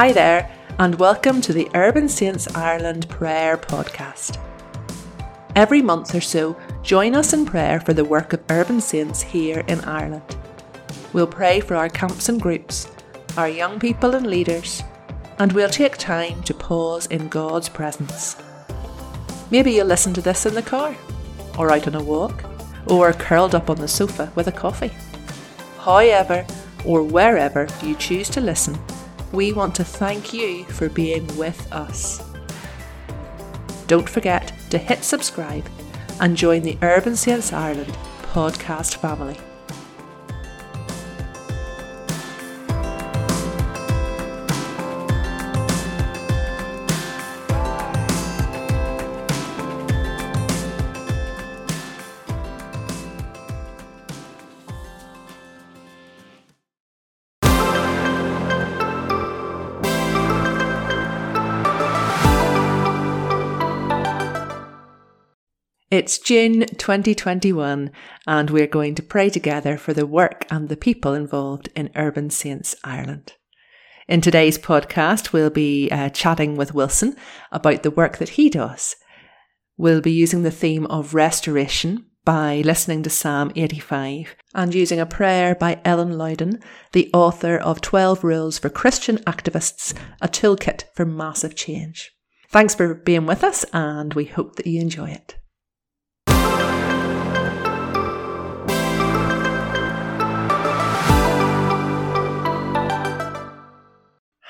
Hi there, and welcome to the Urban Saints Ireland Prayer Podcast. Every month or so, join us in prayer for the work of urban saints here in Ireland. We'll pray for our camps and groups, our young people and leaders, and we'll take time to pause in God's presence. Maybe you'll listen to this in the car, or out on a walk, or curled up on the sofa with a coffee. However, or wherever you choose to listen, we want to thank you for being with us. Don't forget to hit subscribe and join the Urban Saints Ireland podcast family. It's June 2021, and we're going to pray together for the work and the people involved in Urban Saints Ireland. In today's podcast, we'll be uh, chatting with Wilson about the work that he does. We'll be using the theme of restoration by listening to Psalm 85 and using a prayer by Ellen Loudon, the author of 12 Rules for Christian Activists, a toolkit for massive change. Thanks for being with us, and we hope that you enjoy it.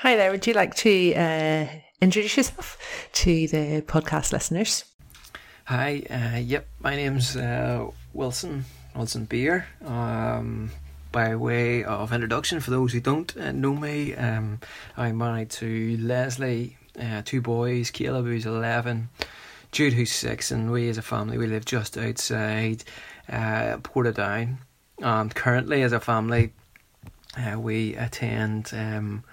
Hi there. Would you like to uh, introduce yourself to the podcast listeners? Hi. Uh, yep. My name's uh, Wilson Wilson Beer. Um, by way of introduction, for those who don't uh, know me, um, I'm married to Leslie, uh, two boys, Caleb who's eleven, Jude who's six, and we as a family we live just outside uh, Portadown. And currently, as a family, we attend. Um,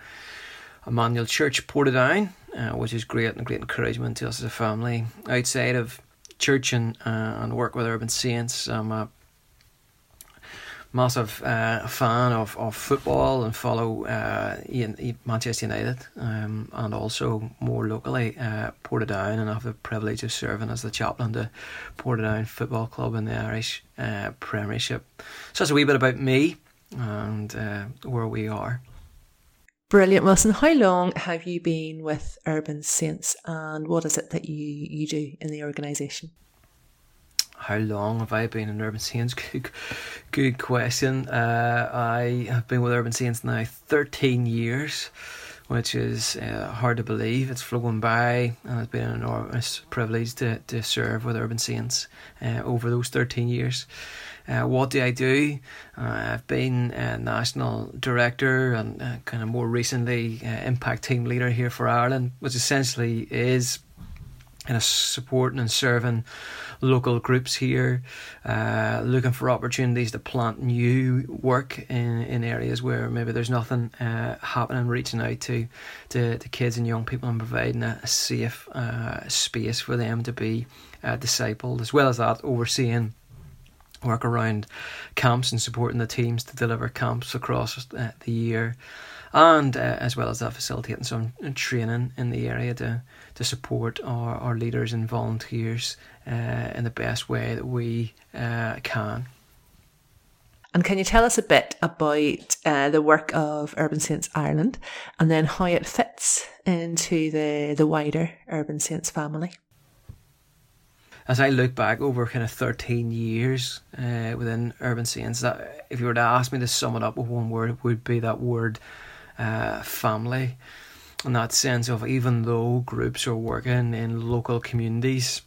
Emmanuel Church Portadown, uh, which is great and great encouragement to us as a family. Outside of church and uh, and work with Urban Saints, I'm a massive uh, fan of, of football and follow uh, Manchester United um, and also more locally uh, Portadown and I have the privilege of serving as the chaplain to Portadown Football Club in the Irish uh, Premiership. So that's a wee bit about me and uh, where we are. Brilliant, Wilson. How long have you been with Urban Saints and what is it that you, you do in the organisation? How long have I been in Urban Saints? Good, good question. Uh, I have been with Urban Saints now 13 years, which is uh, hard to believe. It's flown by, and it's been an enormous privilege to, to serve with Urban Saints uh, over those 13 years. Uh, what do I do? Uh, I've been a national director and uh, kind of more recently uh, impact team leader here for Ireland, which essentially is kind of supporting and serving local groups here, uh, looking for opportunities to plant new work in, in areas where maybe there's nothing uh, happening, reaching out to, to, to kids and young people and providing a, a safe uh, space for them to be uh, discipled, as well as that, overseeing work around camps and supporting the teams to deliver camps across uh, the year, and uh, as well as that facilitating some training in the area to to support our, our leaders and volunteers uh, in the best way that we uh, can. And can you tell us a bit about uh, the work of Urban Saints Ireland and then how it fits into the, the wider Urban Saints family? As I look back over kind of 13 years uh, within Urban Saints, that if you were to ask me to sum it up with one word, it would be that word uh, family. In that sense of even though groups are working in local communities,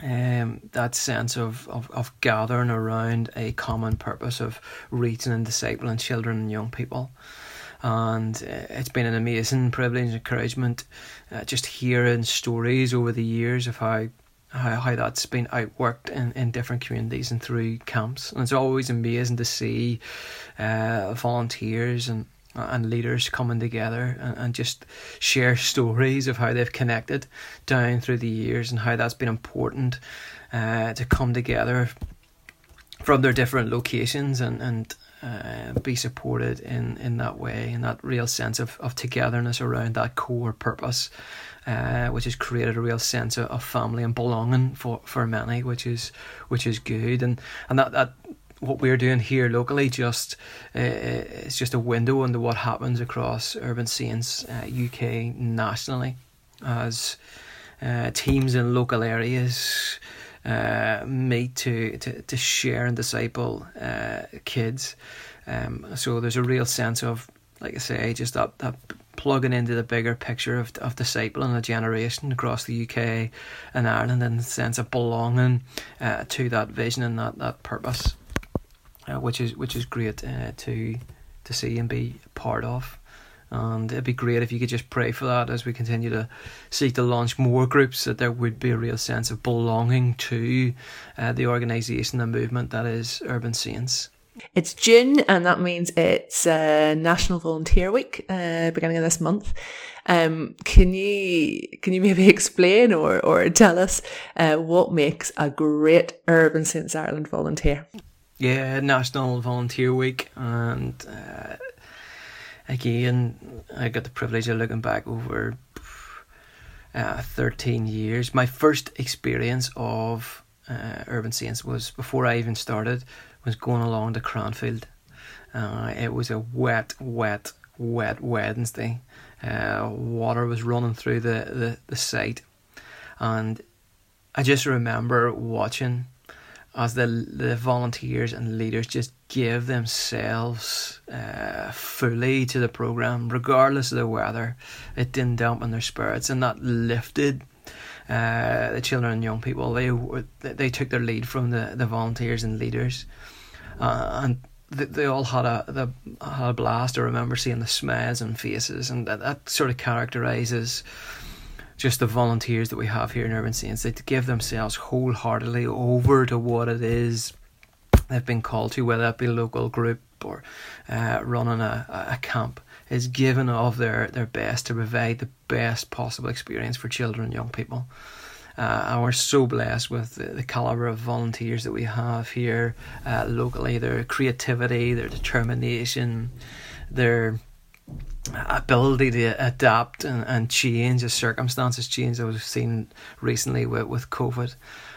um, that sense of, of, of gathering around a common purpose of reaching and discipling children and young people and uh, it's been an amazing privilege and encouragement uh, just hearing stories over the years of how how, how that's been outworked in, in different communities and through camps. And it's always amazing to see uh, volunteers and and leaders coming together and, and just share stories of how they've connected down through the years and how that's been important uh, to come together from their different locations and, and uh, be supported in, in that way, in that real sense of, of togetherness around that core purpose, uh, which has created a real sense of, of family and belonging for, for many, which is which is good, and and that that what we're doing here locally just uh, it's just a window into what happens across Urban Saints uh, UK nationally as uh, teams in local areas uh, meet to, to, to share and disciple uh, kids. Um, so there's a real sense of, like I say, just that, that plugging into the bigger picture of of discipling a generation across the UK and Ireland, and the sense of belonging uh, to that vision and that, that purpose, uh, which is which is great uh, to to see and be part of. And it'd be great if you could just pray for that as we continue to seek to launch more groups, that there would be a real sense of belonging to uh, the organisation and movement that is Urban Saints. It's June, and that means it's uh, National Volunteer Week, uh, beginning of this month. Um, can you can you maybe explain or or tell us uh, what makes a great Urban Saints Ireland volunteer? Yeah, National Volunteer Week, and uh, again, I got the privilege of looking back over uh, 13 years. My first experience of uh, Urban Saints was before I even started, was going along to Cranfield. Uh, it was a wet, wet, wet Wednesday. Uh, water was running through the, the, the site. And I just remember watching as the the volunteers and leaders just give themselves uh, fully to the program, regardless of the weather. It didn't dampen their spirits, and that lifted uh, the children and young people. They they took their lead from the, the volunteers and leaders, uh, and they, they all had a the, had a blast. I remember seeing the smiles and faces, and that, that sort of characterizes just the volunteers that we have here in Urban Saints, they give themselves wholeheartedly over to what it is they've been called to, whether that be a local group or uh, running a, a camp, is given of their, their best to provide the best possible experience for children and young people. Uh, and we're so blessed with the, the, caliber of volunteers that we have here uh, locally. Their creativity, their determination, their ability to adapt and, and change as circumstances change, as we've seen recently with, with COVID,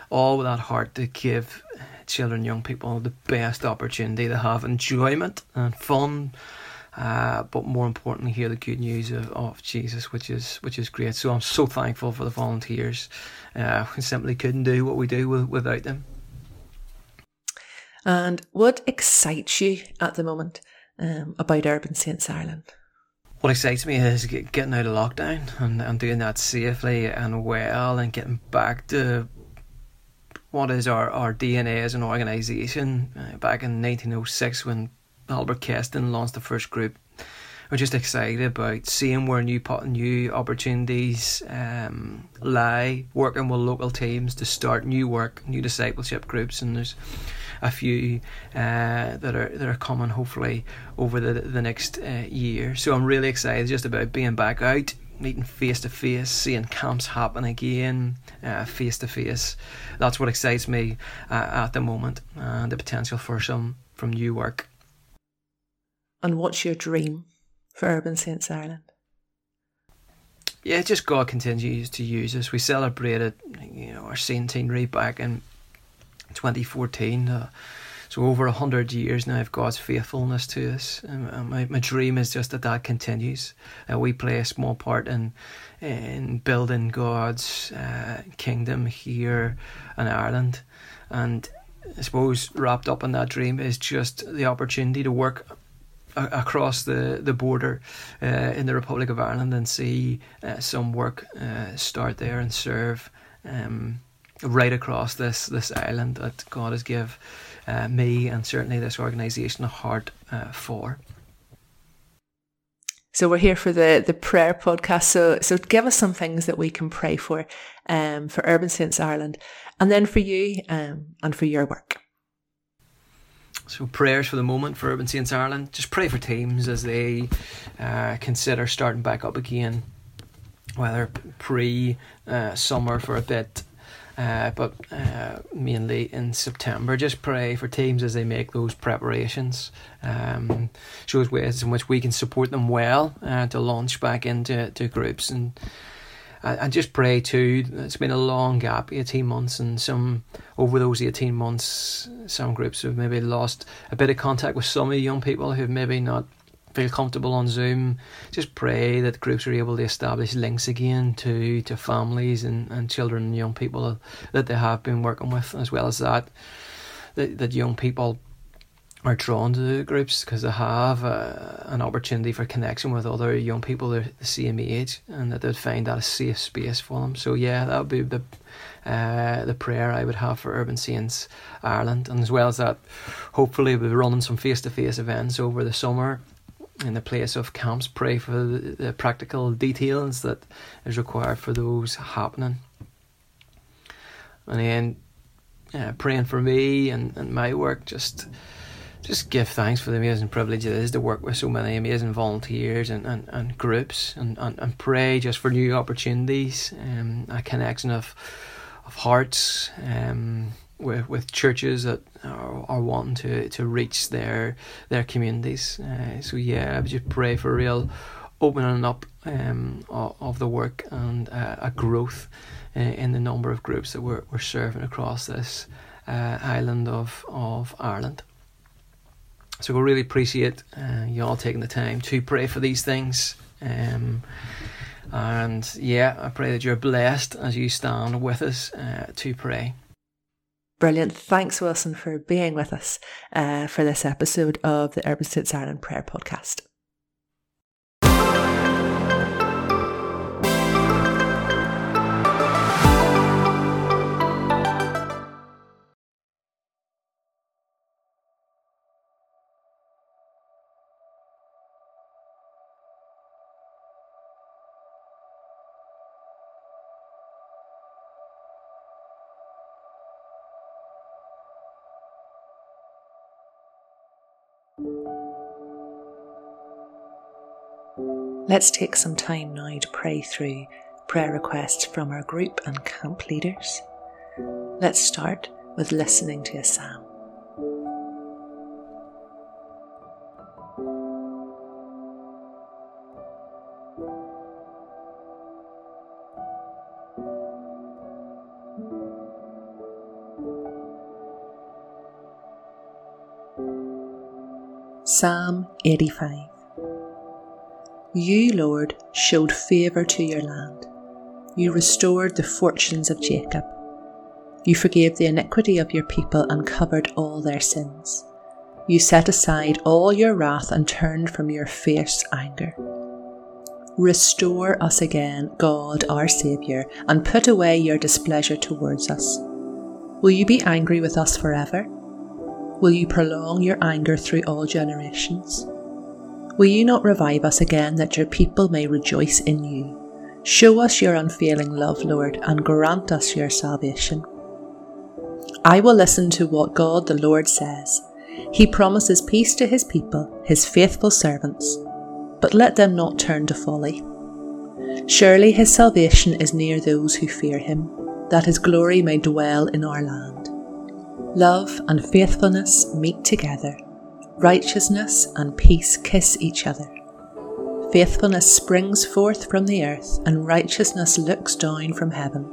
all with that heart to give children, young people the best opportunity to have enjoyment and fun. Uh, but more importantly, hear the good news of, of Jesus, which is which is great. So I'm so thankful for the volunteers. Uh, we simply couldn't do what we do with, without them. And what excites you at the moment um, about Urban Saints Ireland? what excites me is getting out of lockdown and, and doing that safely and well and getting back to what is our, our DNA as an organisation. Uh, back in 1906 when Albert Kestin launched the first group, we're just excited about seeing where new new opportunities um, lie, working with local teams to start new work, new discipleship groups, and there's a few uh, that are that are coming hopefully over the the next uh, year. So I'm really excited just about being back out, meeting face to face, seeing camps happen again, face to face. That's what excites me uh, at the moment, and the potential for some from new work. And what's your dream for Urban Saints Ireland? yeah, just God continues to use us. We celebrated, you know, our centenary back in 2014. Uh, so over a hundred years now of God's faithfulness to us. And my, my dream is just that that continues. That we play a small part in in building God's uh, kingdom here in Ireland. And I suppose wrapped up in that dream is just the opportunity to work across the, the border uh, in the Republic of Ireland and see uh, some work uh, start there and serve um, right across this this island that God has give uh, me and certainly this organisation a heart uh, for. So we're here for the the prayer podcast. So so give us some things that we can pray for, um, for Urban Saints Ireland, and then for you, um, and for your work. So prayers for the moment for Urban Saints Ireland. Just pray for teams as they uh, consider starting back up again, whether pre uh, summer for a bit uh, but uh, mainly in September. Just pray for teams as they make those preparations. Um, shows ways in which we can support them well uh, to launch back into to groups and. And just pray too. It's been a long gap, eighteen months, and some over those eighteen months, some groups have maybe lost a bit of contact with some of the young people who've maybe not feel comfortable on Zoom. Just pray that groups are able to establish links again to, to families and, and children and young people that they have been working with, as well as that, that, that young people are drawn to the groups because they have uh, an opportunity for connection with other young people the same age and that they'd find that a safe space for them. So yeah, that would be the uh, the prayer I would have for Urban Saints Ireland, and as well as that, hopefully we'll be running some face to face events over the summer in the place of camps, pray for the, practical details that is required for those happening. And then uh, praying for me and, and my work, just just give thanks for the amazing privilege it is to work with so many amazing volunteers and, and, and groups and, and, and pray just for new opportunities, um, a connection of of hearts, um, with, with churches that are, are wanting to, to reach their their communities. Uh, so yeah, I just pray for real opening up um, of, of the work and uh, a growth uh, in the number of groups that we're, we're serving across this uh, island of, of Ireland. So we really appreciate uh, you all taking the time to pray for these things. Um, and yeah, I pray that you're blessed as you stand with us uh, to pray. Brilliant. Thanks, Wilson, for being with us uh, for this episode of the Urban Saints Ireland Prayer Podcast. Let's take some time now to pray through prayer requests from our group and camp leaders. Let's start with listening to a psalm. Psalm 85 you, Lord, showed favour to your land. You restored the fortunes of Jacob. You forgave the iniquity of your people and covered all their sins. You set aside all your wrath and turned from your fierce anger. Restore us again, God our Saviour, and put away your displeasure towards us. Will you be angry with us forever? Will you prolong your anger through all generations? Will you not revive us again that your people may rejoice in you? Show us your unfailing love, Lord, and grant us your salvation. I will listen to what God the Lord says. He promises peace to his people, his faithful servants, but let them not turn to folly. Surely his salvation is near those who fear him, that his glory may dwell in our land. Love and faithfulness meet together righteousness and peace kiss each other. Faithfulness springs forth from the earth, and righteousness looks down from heaven.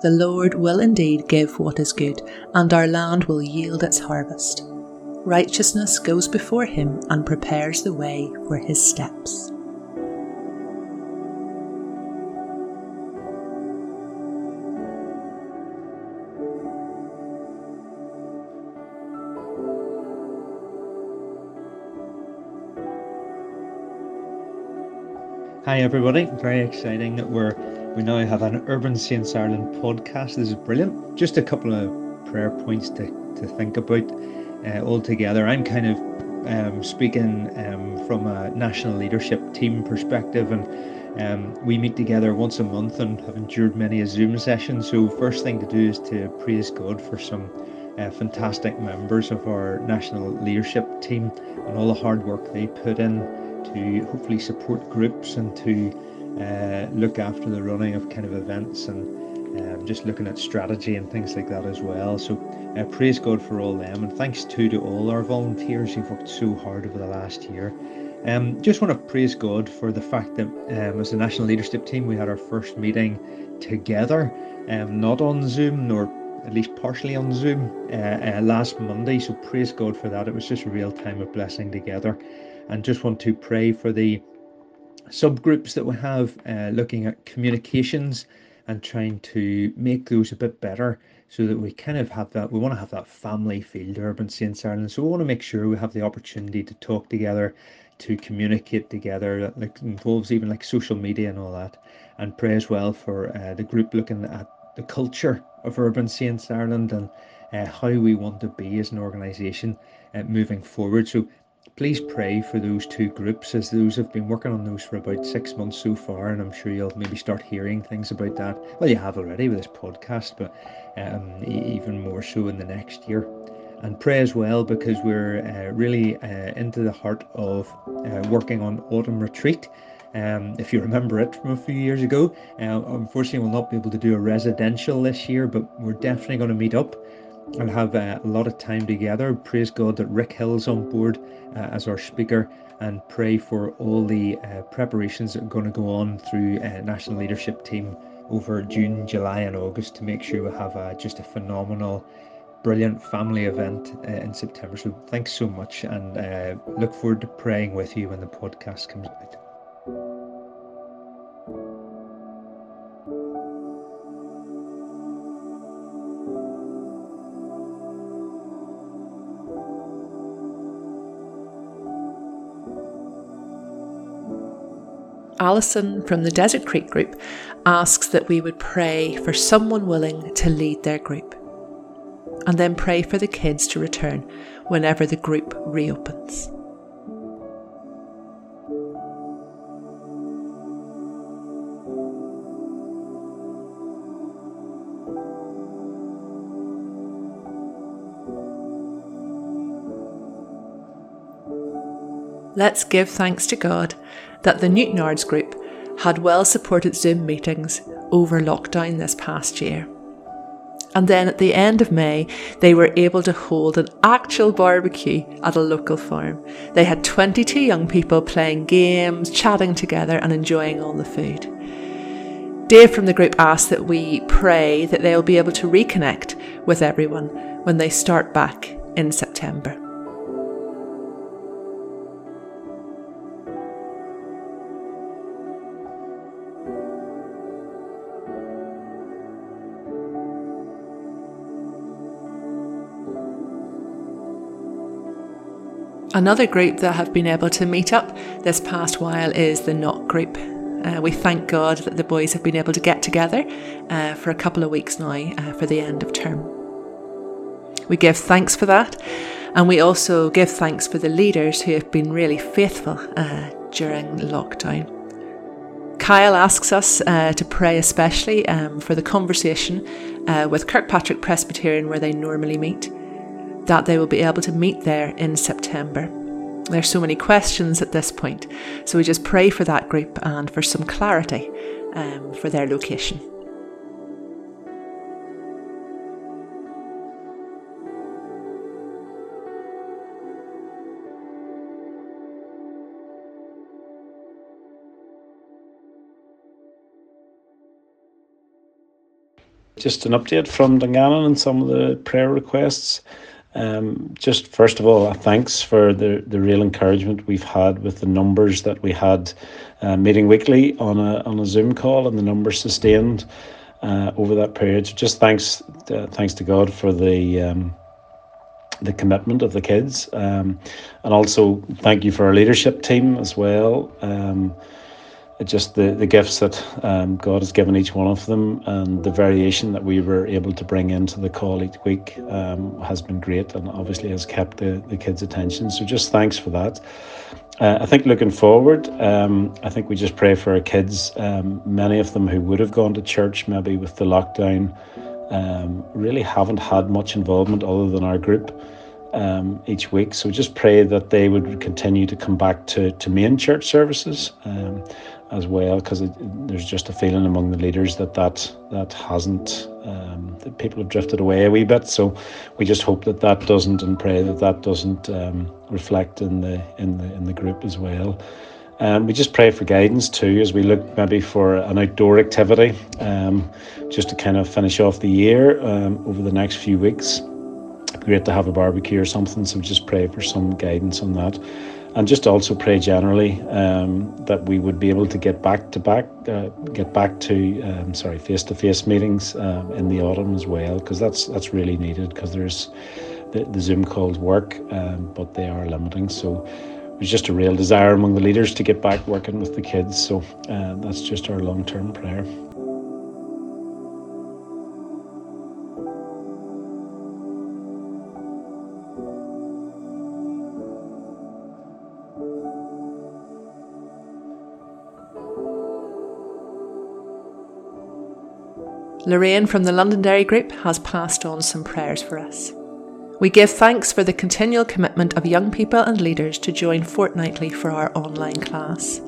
The Lord will indeed give what is good, and our land will yield its harvest. Righteousness goes before him and prepares the way for his steps. Hi everybody, very exciting that we're we now have an Urban Saints Ireland podcast. This is brilliant. Just a couple of prayer points to, to think about uh, all together. I'm kind of um, speaking um, from a national leadership team perspective, and um, we meet together once a month and have endured many a Zoom session. So first thing to do is to praise God for some uh, fantastic members of our national leadership team and all the hard work they put in to hopefully support groups and to uh, look after the running of kind of events and um, just looking at strategy and things like that as well. So uh, praise God for all them, and thanks too to all our volunteers who've worked so hard over the last year. Um, just want to praise God for the fact that um, as a national leadership team, we had our first meeting together, um, not on Zoom nor at least partially on Zoom uh, uh, last Monday. So praise God for that. It was just a real time of blessing together, and just want to pray for the subgroups that we have uh, looking at communications and trying to make those a bit better so that we kind of have that we want to have that family feel to urban saints ireland. So we want to make sure we have the opportunity to talk together to communicate together that like involves even like social media and all that. And pray as well for uh, the group looking at the culture of urban saints ireland and uh, how we want to be as an organization uh, moving forward. So please pray for those two groups as those have been working on those for about six months so far and i'm sure you'll maybe start hearing things about that. Well you have already with this podcast but um, even more so in the next year. And pray as well because we're uh, really uh, into the heart of uh, working on autumn retreat. Um, if you remember it from a few years ago uh, unfortunately we'll not be able to do a residential this year but we're definitely going to meet up and have uh, a lot of time together. Praise God that Rick Hill's on board uh, as our speaker and pray for all the uh, preparations that are going to go on through uh, National Leadership Team over June, July, and August to make sure we have uh, just a phenomenal, brilliant family event uh, in September. So thanks so much and look forward to praying with you when the podcast comes out. Alison from the Desertcreat group asks that we would pray for someone willing to lead their group, and then pray for the kids to return whenever the group reopens. Let's give thanks to God that the Newtownards group had well supported Zoom meetings over lockdown this past year. And then at the end of May, they were able to hold an actual barbecue at a local farm. They had 22 young people playing games, chatting together, and enjoying all the food. Dave from the group asked that we pray that they'll be able to reconnect with everyone when they start back in September. Another group that have been able to meet up this past while is the Knock group. Uh, we thank God that the boys have been able to get together uh, for a couple of weeks now uh, for the end of term. We give thanks for that, and we also give thanks for the leaders who have been really faithful uh, during lockdown. Kyle asks us uh, to pray especially um, for the conversation uh, with Kirkpatrick Presbyterian where they normally meet that they will be able to meet there in September. There's so many questions at this point, so we just pray for that group and for some clarity um, for their location. Just an update from Dungannon and some of the prayer requests. Um, just first of all, thanks for the, the real encouragement we've had with the numbers that we had uh, meeting weekly on a on a Zoom call and the numbers sustained uh, over that period. So just thanks uh, thanks to God for the um, the commitment of the kids, um, and also thank you for our leadership team as well. Just the, the gifts that um, God has given each one of them and the variation that we were able to bring into the call each week um, has been great and obviously has kept the, the kids' attention. So just thanks for that. Uh, I think looking forward, um, I think we just pray for our kids. Um, many of them who would have gone to church maybe with the lockdown um, really haven't had much involvement other than our group. Um, each week. So just pray that they would continue to come back to, to main church services. Um, as well, because there's just a feeling among the leaders that that that hasn't um, that people have drifted away a wee bit. So we just hope that that doesn't, and pray that that doesn't um, reflect in the in the in the group as well. Um, we just pray for guidance too as we look maybe for an outdoor activity, um, just to kind of finish off the year um, over the next few weeks. Great to have a barbecue or something, so just pray for some guidance on that and just also pray generally um, that we would be able to get back to back, uh, get back to um, sorry face to face meetings um, in the autumn as well, because that's that's really needed. Because there's the, the, Zoom calls work, um, but they are limiting. So there's just a real desire among the leaders to get back working with the kids. So uh, that's just our long term prayer. Lorraine from the Londonderry Group has passed on some prayers for us. We give thanks for the continual commitment of young people and leaders to join fortnightly for our online class.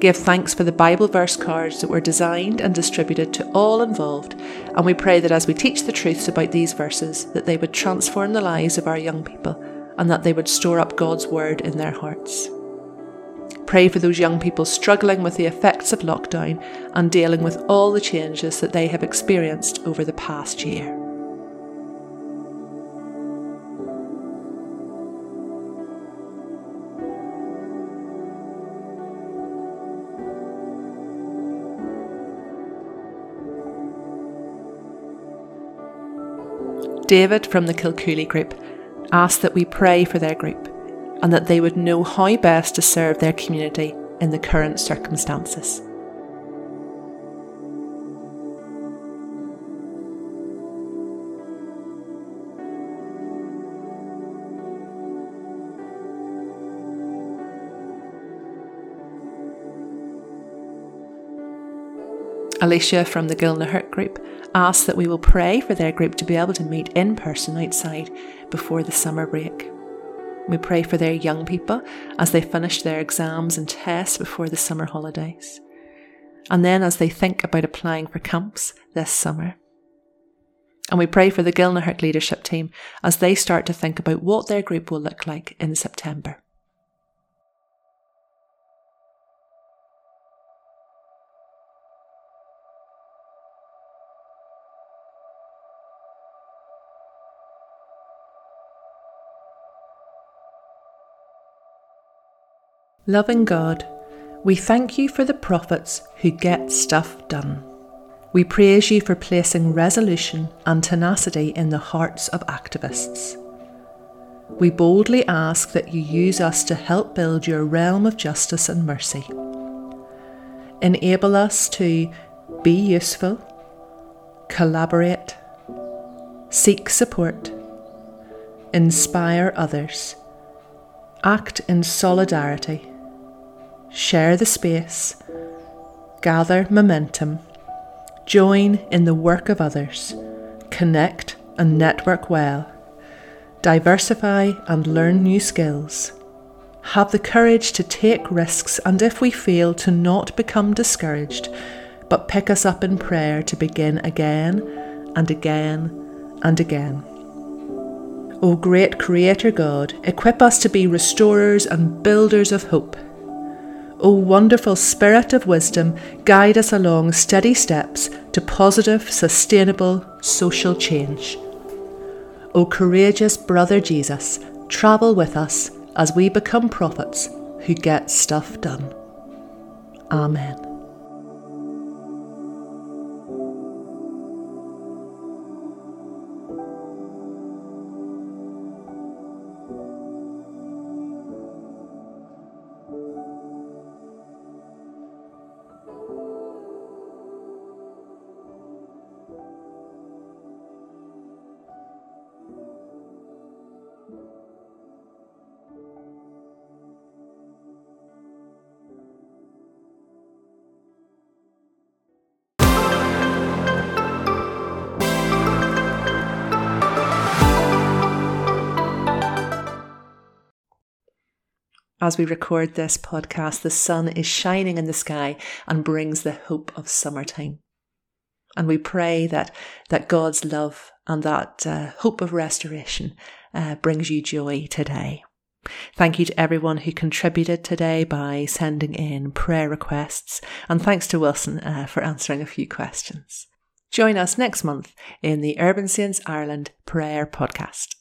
Give thanks for the Bible verse cards that were designed and distributed to all involved, and we pray that as we teach the truths about these verses, that they would transform the lives of our young people and that they would store up God's word in their hearts. Pray for those young people struggling with the effects of lockdown and dealing with all the changes that they have experienced over the past year. David from the Kilcooley group asked that we pray for their group and that they would know how best to serve their community in the current circumstances. Alicia from the Gilnahirk group asked that we will pray for their group to be able to meet in person outside before the summer break. We pray for their young people as they finish their exams and tests before the summer holidays. And then as they think about applying for camps this summer. And we pray for the Gilnahirk leadership team as they start to think about what their group will look like in September. Loving God, we thank you for the prophets who get stuff done. We praise you for placing resolution and tenacity in the hearts of activists. We boldly ask that you use us to help build your realm of justice and mercy. Enable us to be useful, collaborate, seek support, inspire others, act in solidarity share the space, gather momentum, join in the work of others, connect and network well, diversify and learn new skills. Have the courage to take risks, and if we fail, to not become discouraged, but pick us up in prayer to begin again and again and again. O great Creator God, equip us to be restorers and builders of hope O wonderful Spirit of wisdom, guide us along steady steps to positive, sustainable social change. O courageous Brother Jesus, travel with us as we become prophets who get stuff done. Amen. As we record this podcast, the sun is shining in the sky and brings the hope of summertime. And we pray that, that God's love and that uh, hope of restoration uh, brings you joy today. Thank you to everyone who contributed today by sending in prayer requests, and thanks to Wilson uh, for answering a few questions. Join us next month in the Urban Saints Ireland Prayer Podcast.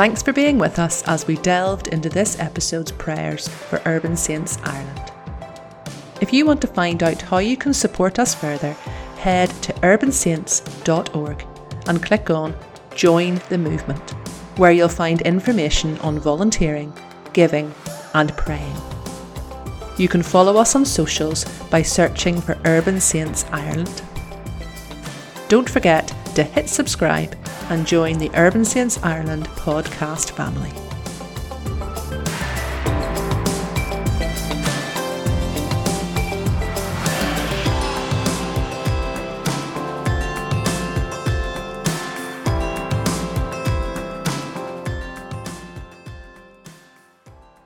Thanks for being with us as we delved into this episode's prayers for Urban Saints Ireland. If you want to find out how you can support us further, head to urbansaints.org and click on Join the Movement, where you'll find information on volunteering, giving, and praying. You can follow us on socials by searching for Urban Saints Ireland. Don't forget to hit subscribe and join the Urban Saints Ireland podcast family.